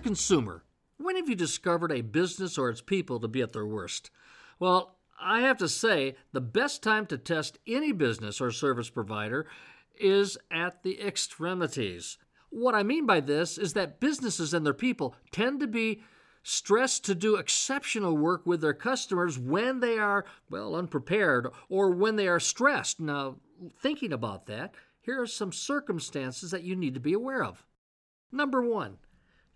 consumer, when have you discovered a business or its people to be at their worst? Well, I have to say, the best time to test any business or service provider is at the extremities. What I mean by this is that businesses and their people tend to be stressed to do exceptional work with their customers when they are, well, unprepared or when they are stressed. Now, thinking about that, here are some circumstances that you need to be aware of. Number one,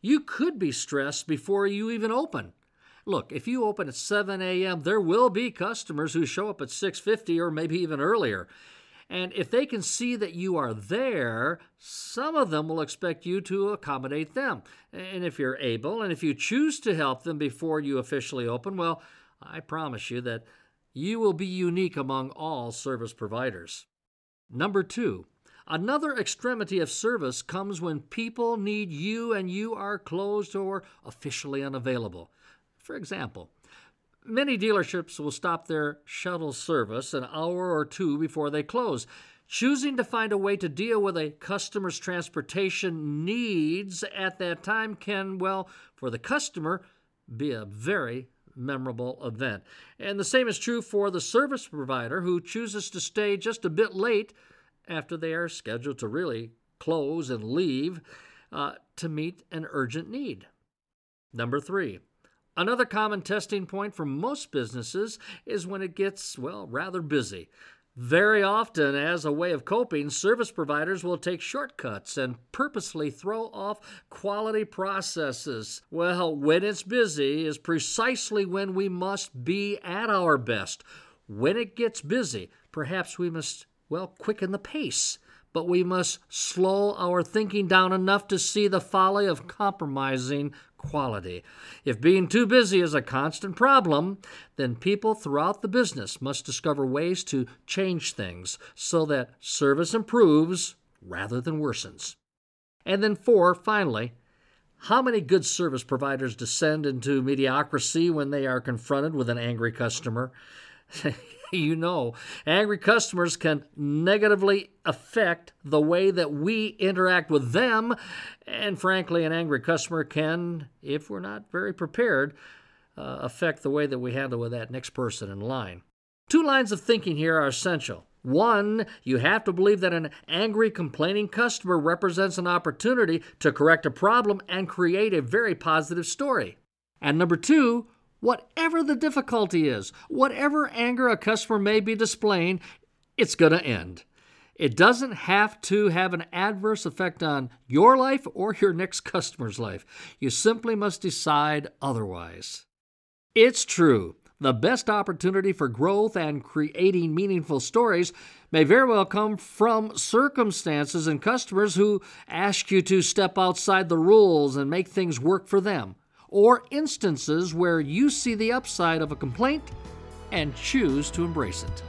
you could be stressed before you even open. Look, if you open at 7 a.m., there will be customers who show up at 6:50 or maybe even earlier. And if they can see that you are there, some of them will expect you to accommodate them. And if you're able, and if you choose to help them before you officially open, well, I promise you that you will be unique among all service providers. Number two, another extremity of service comes when people need you and you are closed or officially unavailable. For example, Many dealerships will stop their shuttle service an hour or two before they close. Choosing to find a way to deal with a customer's transportation needs at that time can, well, for the customer, be a very memorable event. And the same is true for the service provider who chooses to stay just a bit late after they are scheduled to really close and leave uh, to meet an urgent need. Number three, Another common testing point for most businesses is when it gets, well, rather busy. Very often, as a way of coping, service providers will take shortcuts and purposely throw off quality processes. Well, when it's busy is precisely when we must be at our best. When it gets busy, perhaps we must, well, quicken the pace but we must slow our thinking down enough to see the folly of compromising quality. If being too busy is a constant problem, then people throughout the business must discover ways to change things so that service improves rather than worsens. And then, four, finally, how many good service providers descend into mediocrity when they are confronted with an angry customer? you know, angry customers can negatively affect the way that we interact with them. And frankly, an angry customer can, if we're not very prepared, uh, affect the way that we handle with that next person in line. Two lines of thinking here are essential. One, you have to believe that an angry, complaining customer represents an opportunity to correct a problem and create a very positive story. And number two, Whatever the difficulty is, whatever anger a customer may be displaying, it's going to end. It doesn't have to have an adverse effect on your life or your next customer's life. You simply must decide otherwise. It's true. The best opportunity for growth and creating meaningful stories may very well come from circumstances and customers who ask you to step outside the rules and make things work for them or instances where you see the upside of a complaint and choose to embrace it.